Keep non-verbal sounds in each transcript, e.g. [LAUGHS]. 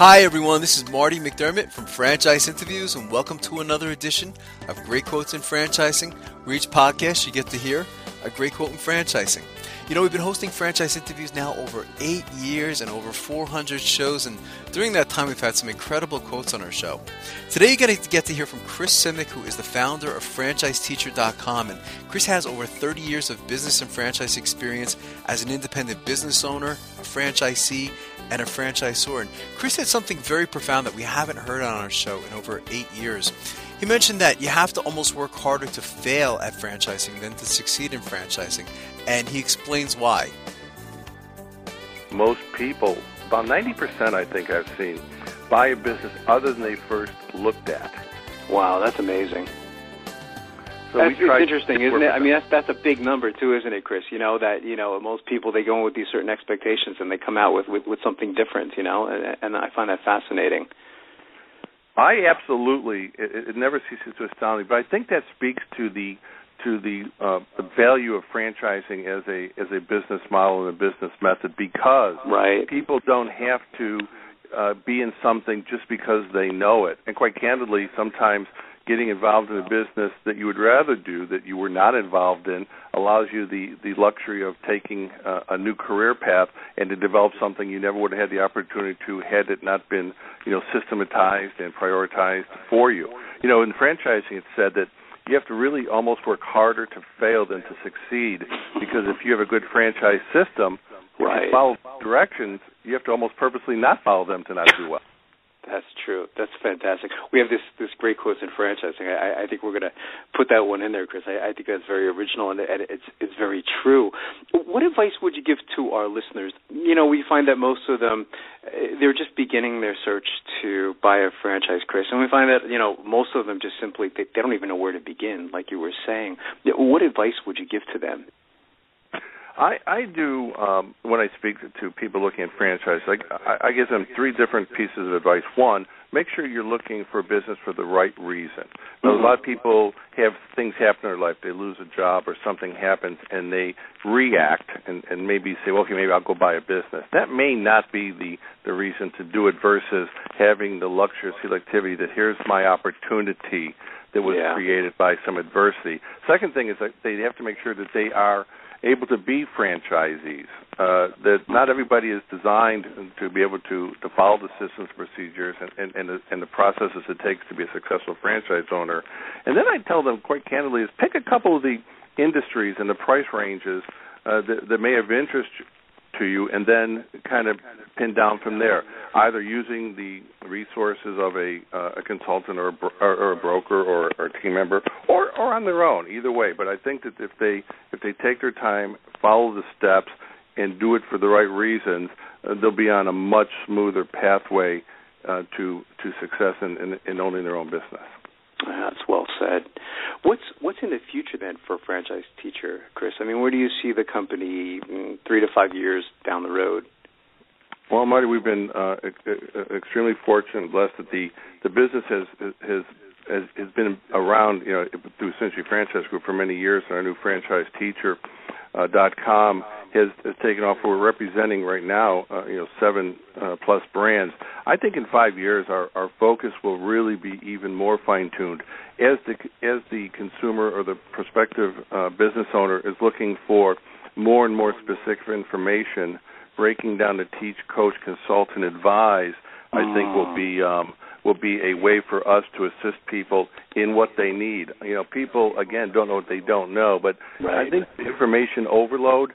Hi, everyone. This is Marty McDermott from Franchise Interviews, and welcome to another edition of Great Quotes in Franchising, where each podcast you get to hear a great quote in franchising. You know, we've been hosting franchise interviews now over eight years and over 400 shows, and during that time, we've had some incredible quotes on our show. Today, you're going to get to hear from Chris Simnick, who is the founder of FranchiseTeacher.com, and Chris has over 30 years of business and franchise experience as an independent business owner, a franchisee, and a franchisor. And Chris said something very profound that we haven't heard on our show in over eight years. He mentioned that you have to almost work harder to fail at franchising than to succeed in franchising, and he explains why. Most people, about 90% I think I've seen, buy a business other than they first looked at. Wow, that's amazing. So that's it's interesting, isn't it? I mean, that's that's a big number too, isn't it, Chris? You know that you know most people they go in with these certain expectations and they come out with with, with something different. You know, and, and I find that fascinating. I absolutely. It, it never ceases to astound me, but I think that speaks to the to the, uh, the value of franchising as a as a business model and a business method because Right. people don't have to uh, be in something just because they know it. And quite candidly, sometimes getting involved in a business that you would rather do that you were not involved in allows you the the luxury of taking uh, a new career path and to develop something you never would have had the opportunity to had it not been you know systematized and prioritized for you. You know, in franchising, it's said that you have to really almost work harder to fail than to succeed because if you have a good franchise system, if you follow directions, you have to almost purposely not follow them to not do well. That's true. That's fantastic. We have this this great quotes in franchising. I, I think we're going to put that one in there, Chris. I, I think that's very original and, and it's it's very true. What advice would you give to our listeners? You know, we find that most of them eh, they're just beginning their search to buy a franchise, Chris, and we find that you know most of them just simply they, they don't even know where to begin, like you were saying. What advice would you give to them? I I do um, when I speak to people looking at franchise. Like I, I give them three different pieces of advice. One, make sure you're looking for business for the right reason. Now, a lot of people have things happen in their life. They lose a job or something happens, and they react and, and maybe say, well, "Okay, maybe I'll go buy a business." That may not be the the reason to do it. Versus having the luxury of selectivity that here's my opportunity that was Yeah. created by some adversity. Second thing is that they have to make sure that they are able to be franchisees. Uh, that not everybody is designed to be able to, to follow the systems, procedures, and, and, and, the, and the processes it takes to be a successful franchise owner. And then I tell them quite candidly is pick a couple of the industries and the price ranges uh, that, that may have interest to you, and then kind of pin down from there. Either using the resources of a, uh, a consultant or a, bro- or, a broker or, or a team member, or, or on their own. Either way, but I think that if they if they take their time, follow the steps, and do it for the right reasons, uh, they'll be on a much smoother pathway uh, to to success in, in, in owning their own business. That's well said. What's what's in the future then for franchise teacher, Chris? I mean, where do you see the company mm, three to five years down the road? Well, Marty, we've been uh, extremely fortunate and blessed that the the business has has has, has been around, you know, through Century Franchise Group for many years. And our new franchise teacher uh, dot com has, has taken off. We're representing right now, uh, you know, seven uh, plus brands. I think in five years, our our focus will really be even more fine tuned as the as the consumer or the prospective uh, business owner is looking for more and more specific information breaking down to teach, coach, consult, and advise, I think will be um, will be a way for us to assist people in what they need. You know, people again don't know what they don't know, but Right. I think the information overload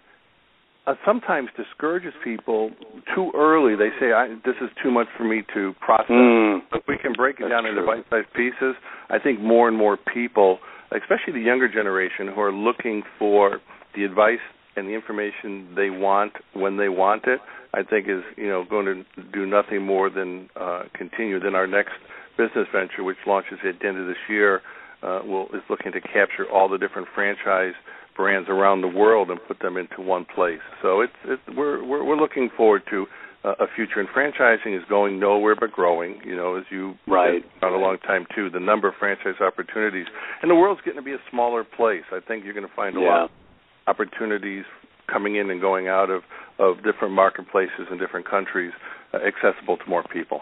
uh, sometimes discourages people too early. They say, I, "This is too much for me to process." Mm. But we can break it That's down into true. bite-sized pieces. I think more and more people, especially the younger generation, who are looking for the advice and the information they want when they want it, I think is you know going to do nothing more than uh, continue. Then our next business venture, which launches at the end of this year, uh, will is looking to capture all the different franchise brands around the world and put them into one place. So it's, it's we're, we're we're looking forward to uh, a future. And franchising is going nowhere but growing. You know, as you Right. said for a long time too. The number of franchise opportunities, and the world's getting to be a smaller place. I think you're going to find a Yeah. lot of opportunities coming in and going out of of different marketplaces in different countries uh, accessible to more people.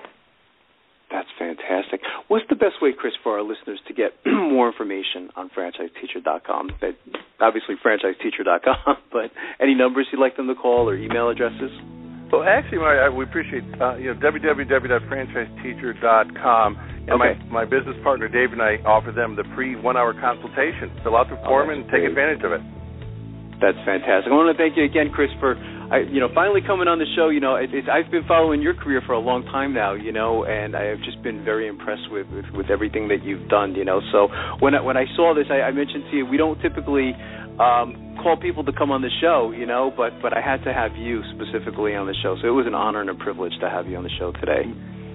Fantastic. What's the best way, Chris, for our listeners to get [CLEARS THROAT] more information on franchiseteacher.com? Obviously, franchiseteacher.com, [LAUGHS] but any numbers you'd like them to call or email addresses? Well, actually, my, we appreciate uh, you know www.franchiseteacher.com. And okay. my my business partner Dave and I offer them the free one hour consultation. Fill out the form oh, and take great. advantage of it. That's fantastic. I want to thank you again, Chris, for I, you know finally coming on the show. You know, it, it, I've been following your career for a long time now. You know, and I have just been very impressed with with, with everything that you've done. You know, so when I, when I saw this, I, I mentioned to you we don't typically um, call people to come on the show. You know, but but I had to have you specifically on the show, so it was an honor and a privilege to have you on the show today.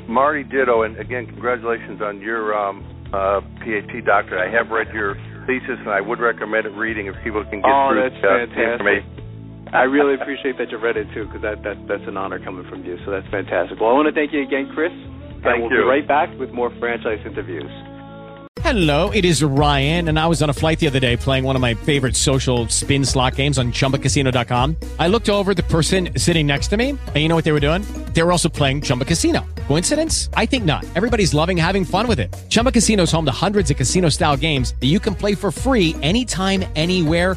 Marty Ditto, and again, congratulations on your um, uh, PhD doctorate. I have read your thesis, and I would recommend it reading if people can get oh, through that's uh, information. I really appreciate that you read it too, because that, that that's an honor coming from you. So that's fantastic. Well, I want to thank you again, Chris. Thank and we'll you. be right back with more franchise interviews. Hello, it is Ryan, and I was on a flight the other day playing one of my favorite social spin slot games on ChumbaCasino.com. I looked over the person sitting next to me, and you know what they were doing? They were also playing Chumba Casino. Coincidence? I think not. Everybody's loving having fun with it. Chumba Casino is home to hundreds of casino-style games that you can play for free anytime, anywhere,